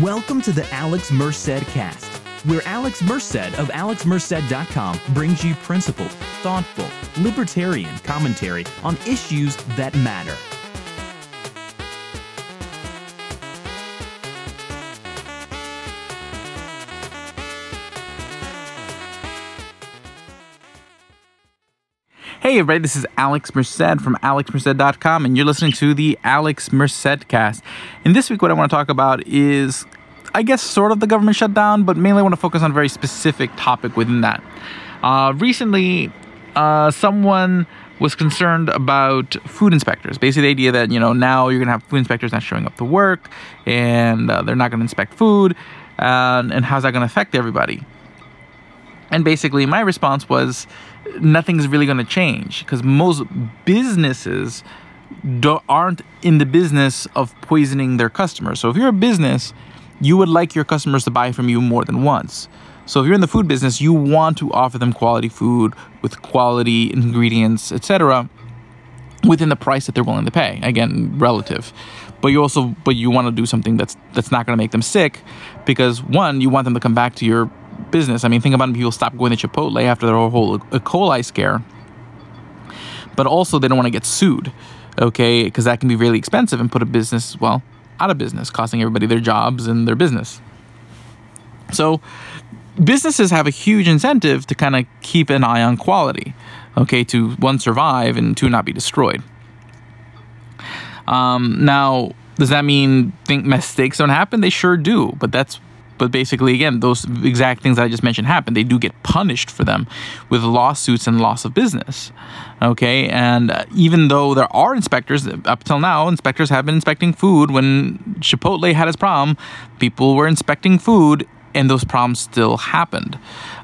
Welcome to the Alex Merced cast, where Alex Merced of AlexMerced.com brings you principled, thoughtful, libertarian commentary on issues that matter. Hey everybody, this is Alex Merced from AlexMerced.com, and you're listening to the Alex Merced cast. And this week, what I want to talk about is, I guess, sort of the government shutdown, but mainly I want to focus on a very specific topic within that. Uh, recently, uh, someone was concerned about food inspectors. Basically, the idea that, you know, now you're going to have food inspectors not showing up to work and uh, they're not going to inspect food, and, and how's that going to affect everybody? And basically, my response was nothing's really going to change because most businesses aren't in the business of poisoning their customers. So if you're a business, you would like your customers to buy from you more than once. So if you're in the food business, you want to offer them quality food with quality ingredients, etc., within the price that they're willing to pay. Again, relative. But you also but you want to do something that's that's not going to make them sick because one, you want them to come back to your business. I mean, think about when people stop going to Chipotle after their whole E. coli scare. But also, they don't want to get sued, okay? Because that can be really expensive and put a business, well, out of business, costing everybody their jobs and their business. So, businesses have a huge incentive to kind of keep an eye on quality, okay? To one, survive and two, not be destroyed. Um, now, does that mean think mistakes don't happen? They sure do, but that's but basically, again, those exact things that I just mentioned happen. They do get punished for them with lawsuits and loss of business. Okay, and uh, even though there are inspectors, up till now, inspectors have been inspecting food. When Chipotle had its problem, people were inspecting food and those problems still happened.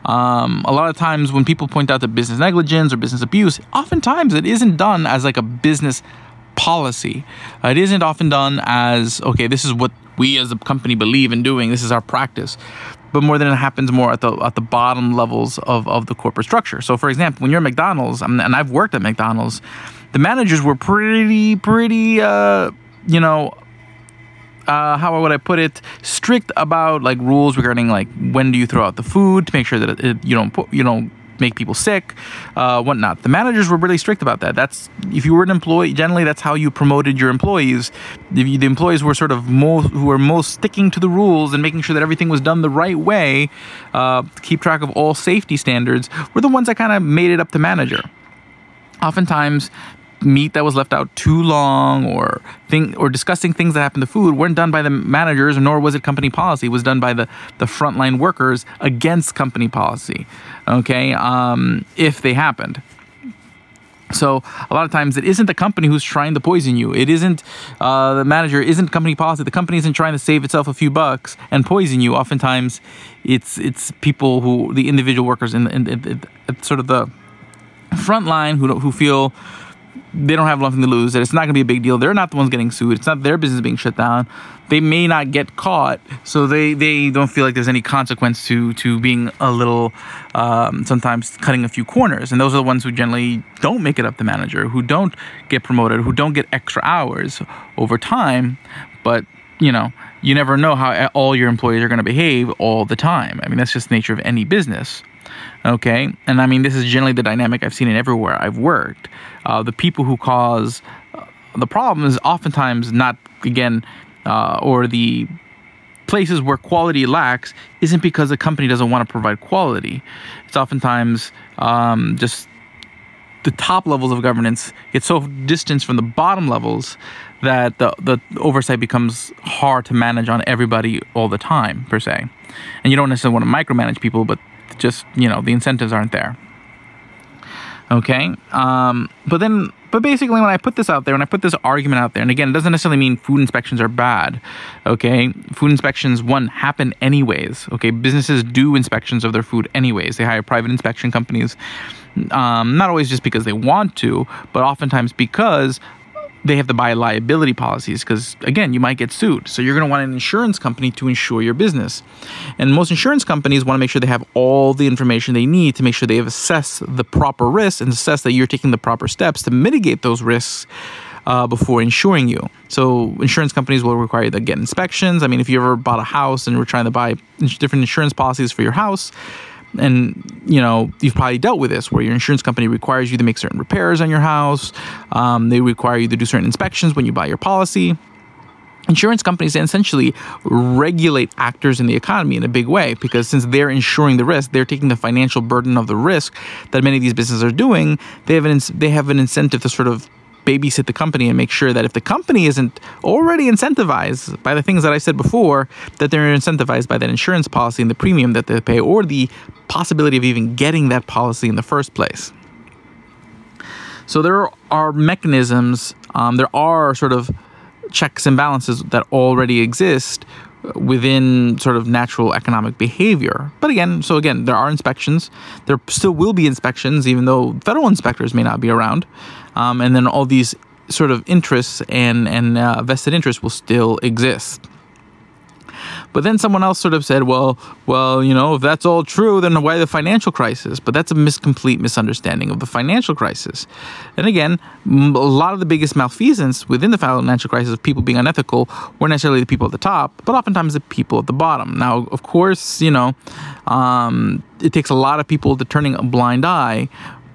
Um, a lot of times when people point out the business negligence or business abuse, oftentimes it isn't done as like a business policy. It isn't often done as okay, this is what we as a company believe in doing. This is our practice. But more than it happens more at the at the bottom levels of, of the corporate structure. So, for example, when you're at McDonald's, and I've worked at McDonald's, the managers were pretty pretty uh, you know uh, how would I put it, strict about like rules regarding like when do you throw out the food to make sure that it, it, you don't put you don't make people sick, uh, whatnot. The managers were really strict about that. That's if you were an employee, generally that's how you promoted your employees. The, the employees were sort of most who were most sticking to the rules and making sure that everything was done the right way, uh, keep track of all safety standards, were the ones that kind of made it up to manager. Oftentimes, meat that was left out too long or thing or discussing things that happened to food weren't done by the managers nor was it company policy it was done by the the frontline workers against company policy okay um, if they happened so a lot of times it isn't the company who's trying to poison you. It isn't uh, the manager. Isn't company policy. The company isn't trying to save itself a few bucks and poison you. Oftentimes, it's it's people who the individual workers in, in, in, sort of the front line who who feel they don't have nothing to lose, that it's not going to be a big deal. They're not the ones getting sued. It's not their business being shut down. They may not get caught, so they, they don't feel like there's any consequence to, to being a little, um, sometimes cutting a few corners. And those are the ones who generally don't make it up the manager, who don't get promoted, who don't get extra hours over time. But, you know, you never know how all your employees are going to behave all the time. I mean, that's just the nature of any business. Okay, and I mean this is generally the dynamic I've seen in everywhere I've worked. Uh, the people who cause uh, the problem is oftentimes not again, uh, or the places where quality lacks isn't because the company doesn't want to provide quality. It's oftentimes um, just the top levels of governance get so distanced from the bottom levels that the, the oversight becomes hard to manage on everybody all the time per se and you don't necessarily want to micromanage people but just you know the incentives aren't there. Okay um, but then but basically when i put this out there when i put this argument out there and again it doesn't necessarily mean food inspections are bad okay? Food inspections one happen anyways okay? Businesses do inspections of their food anyways. They hire private inspection companies um, not always just because they want to but oftentimes because they have to buy liability policies because again you might get sued so you're going to want an insurance company to insure your business and most insurance companies want to make sure they have all the information they need to make sure they have assessed the proper risks and assess that you're taking the proper steps to mitigate those risks uh, before insuring you. So insurance companies will require you to get inspections. I mean, if you ever bought a house and were trying to buy different insurance policies for your house, and you know you've probably dealt with this where your insurance company requires you to make certain repairs on your house um, they require you to do certain inspections when you buy your policy insurance companies essentially regulate actors in the economy in a big way because since they're insuring the risk, they're taking the financial burden of the risk that many of these businesses are doing. They have an they have an incentive to sort of babysit the company and make sure that if the company isn't already incentivized by the things that I said before, that they're incentivized by that insurance policy and the premium that they pay or the possibility of even getting that policy in the first place. So there are mechanisms, um, there are sort of checks and balances that already exist within sort of natural economic behavior. But again, so again, there are inspections. There still will be inspections, even though federal inspectors may not be around. Um, and then all these sort of interests and and uh, vested interests will still exist. But then someone else sort of said, well, well, you know, if that's all true, then why the financial crisis? But that's a mis- complete misunderstanding of the financial crisis. And again, a lot of the biggest malfeasance within the financial crisis of people being unethical weren't necessarily the people at the top, but oftentimes the people at the bottom. Now, of course, you know, um, it takes a lot of people to turning a blind eye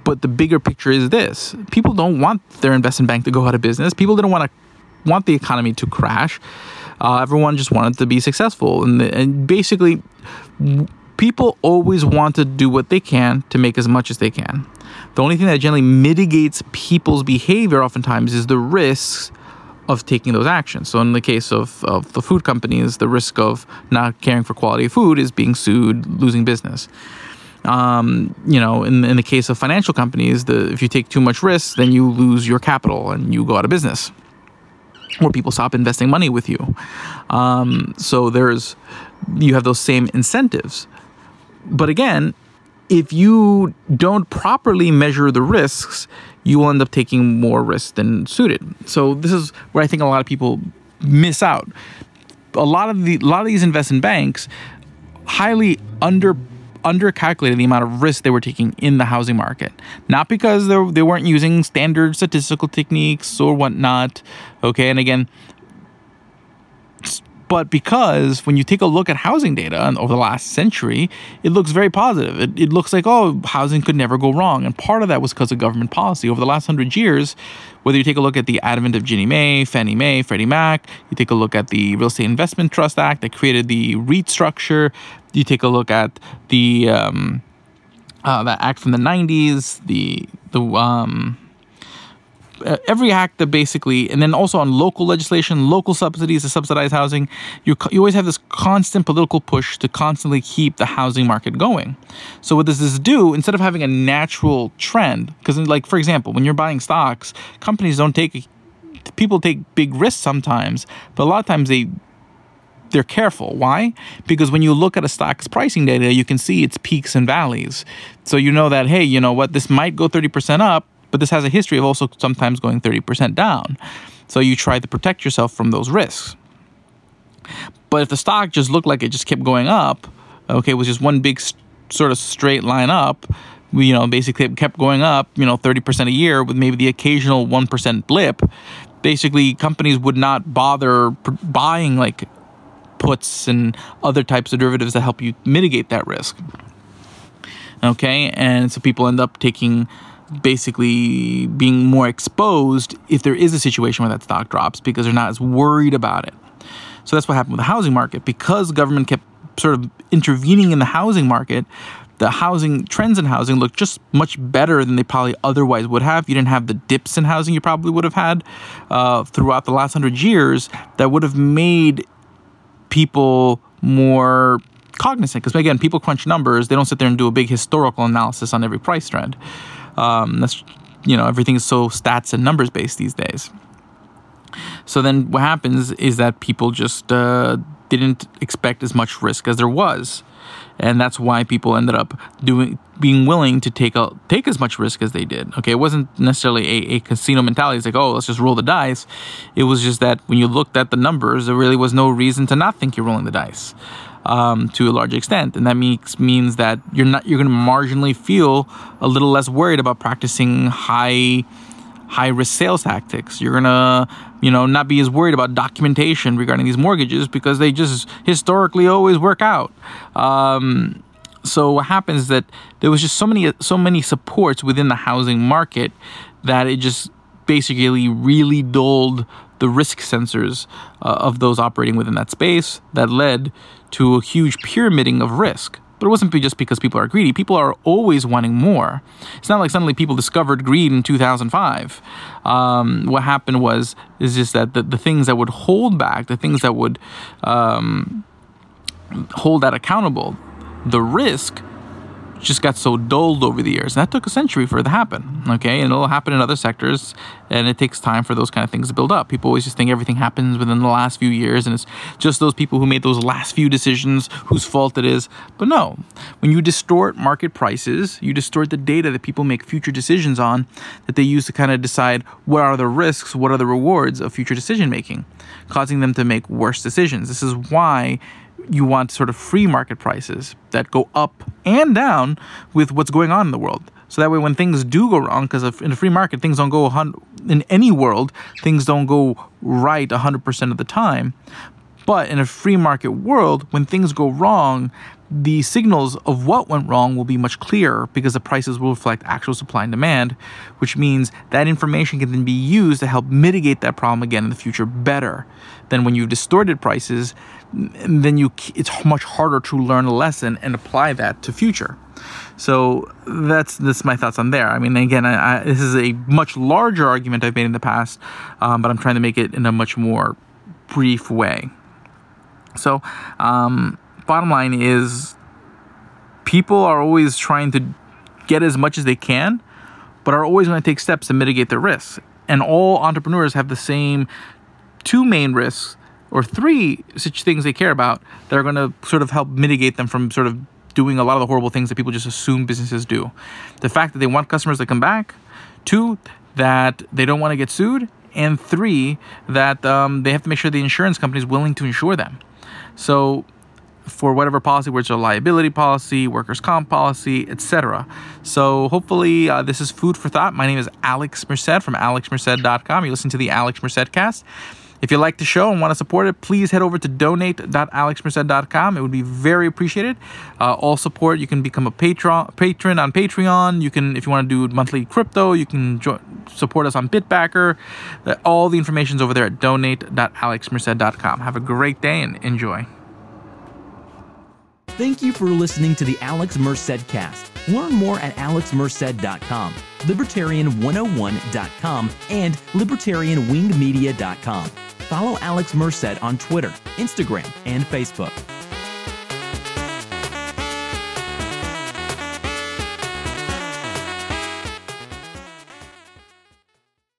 but the bigger picture is this people don't want their investment bank to go out of business people don't want to want the economy to crash uh, everyone just wanted to be successful, and, and basically, people always want to do what they can to make as much as they can. The only thing that generally mitigates people's behavior oftentimes is the risks of taking those actions. So in the case of, of the food companies, the risk of not caring for quality food is being sued, losing business. Um, you know, in, in the case of financial companies, the, if you take too much risk, then you lose your capital and you go out of business or people stop investing money with you. Um, so there's you have those same incentives. But again, if you don't properly measure the risks, you will end up taking more risks than suited. So this is where I think a lot of people miss out. A lot of the a lot of these investment banks highly under undercalculated the amount of risk they were taking in the housing market. Not because they, weren't using standard statistical techniques or whatnot. Okay, and again, but because when you take a look at housing data over the last century, it looks very positive. It, it looks like, oh, housing could never go wrong. And part of that was because of government policy. Over the last hundred years, whether you take a look at the advent of Ginnie Mae, Fannie Mae, Freddie Mac, you take a look at the Real Estate Investment Trust Act that created the REIT structure, you take a look at the um, uh, that act from the 90s, the the um, every act that basically, and then also on local legislation, local subsidies to subsidize housing, you you always have this constant political push to constantly keep the housing market going. So what does this do? Instead of having a natural trend, because like for example, when you're buying stocks, companies don't take people take big risks sometimes, but a lot of times they they're careful. Why? Because when you look at a stock's pricing data, you can see its peaks and valleys. So you know that, hey, you know what, this might go 30% up, but this has a history of also sometimes going 30% down. So you try to protect yourself from those risks. But if the stock just looked like it just kept going up, okay, it was just one big sort of straight line up, you know, basically it kept going up, you know, 30% a year with maybe the occasional 1% blip, basically companies would not bother buying like puts and other types of derivatives that help you mitigate that risk. Okay, and so people end up taking basically being more exposed if there is a situation where that stock drops because they're not as worried about it. So that's what happened with the housing market because government kept sort of intervening in the housing market. The housing trends in housing looked just much better than they probably otherwise would have. You didn't have the dips in housing you probably would have had uh, throughout the last hundred years that would have made people more cognizant because again people crunch numbers they don't sit there and do a big historical analysis on every price trend. Um, that's you know everything is so stats and numbers based these days. So then what happens is that people just uh, didn't expect as much risk as there was and that's why people ended up doing being willing to take a take as much risk as they did. Okay, it wasn't necessarily a, a casino mentality. It's like, oh, let's just roll the dice. It was just that when you looked at the numbers, there really was no reason to not think you're rolling the dice. Um, to a large extent, and that means means that you're not you're going to marginally feel a little less worried about practicing high high risk sales tactics. You're gonna, you know, not be as worried about documentation regarding these mortgages because they just historically always work out. Um, so what happens is that there was just so many so many supports within the housing market that it just basically really dulled the risk sensors uh, of those operating within that space that led to a huge pyramiding of risk. But it wasn't just because people are greedy. People are always wanting more. It's not like suddenly people discovered greed in 2005. Um, what happened was is just that the, the things that would hold back, the things that would um, hold that accountable, the risk just got so dulled over the years. And that took a century for it to happen. Okay. And it'll happen in other sectors. And it takes time for those kind of things to build up. People always just think everything happens within the last few years. And it's just those people who made those last few decisions whose fault it is. But no, when you distort market prices, you distort the data that people make future decisions on that they use to kind of decide what are the risks, what are the rewards of future decision making, causing them to make worse decisions. This is why you want sort of free market prices that go up and down with what's going on in the world. So that way, when things do go wrong, because in a free market, things don't go in any world, things don't go right 100% of the time. But in a free market world, when things go wrong, the signals of what went wrong will be much clearer because the prices will reflect actual supply and demand, which means that information can then be used to help mitigate that problem again in the future better than when you've distorted prices. Then you it's much harder to learn a lesson and apply that to future. So that's that's my thoughts on there. I mean, again, I, I, this is a much larger argument I've made in the past, um, but I'm trying to make it in a much more brief way. So, um, bottom line is people are always trying to get as much as they can, but are always going to take steps to mitigate their risks. And all entrepreneurs have the same two main risks or three such things they care about that are going to sort of help mitigate them from sort of doing a lot of the horrible things that people just assume businesses do. The fact that they want customers to come back, two, that they don't want to get sued, and three, that um, they have to make sure the insurance company is willing to insure them. So for whatever policy, whether it's a liability policy, workers' comp policy, etc. So hopefully uh, this is food for thought. My name is Alex Merced from alexmerced.com. You listen to the Alex Merced cast. If you like the show and want to support it, please head over to donate.alexmerced.com. It would be very appreciated. Uh, all support, you can become a patron, patron on Patreon. You can, if you want to do monthly crypto, you can support us on Bitbacker. All the information is over there at donate.alexmerced.com. Have a great day and enjoy. Thank you for listening to the Alex Merced cast. Learn more at alexmerced.com, libertarian101.com, and libertarianwingmedia.com. Follow Alex Merced on Twitter, Instagram, and Facebook.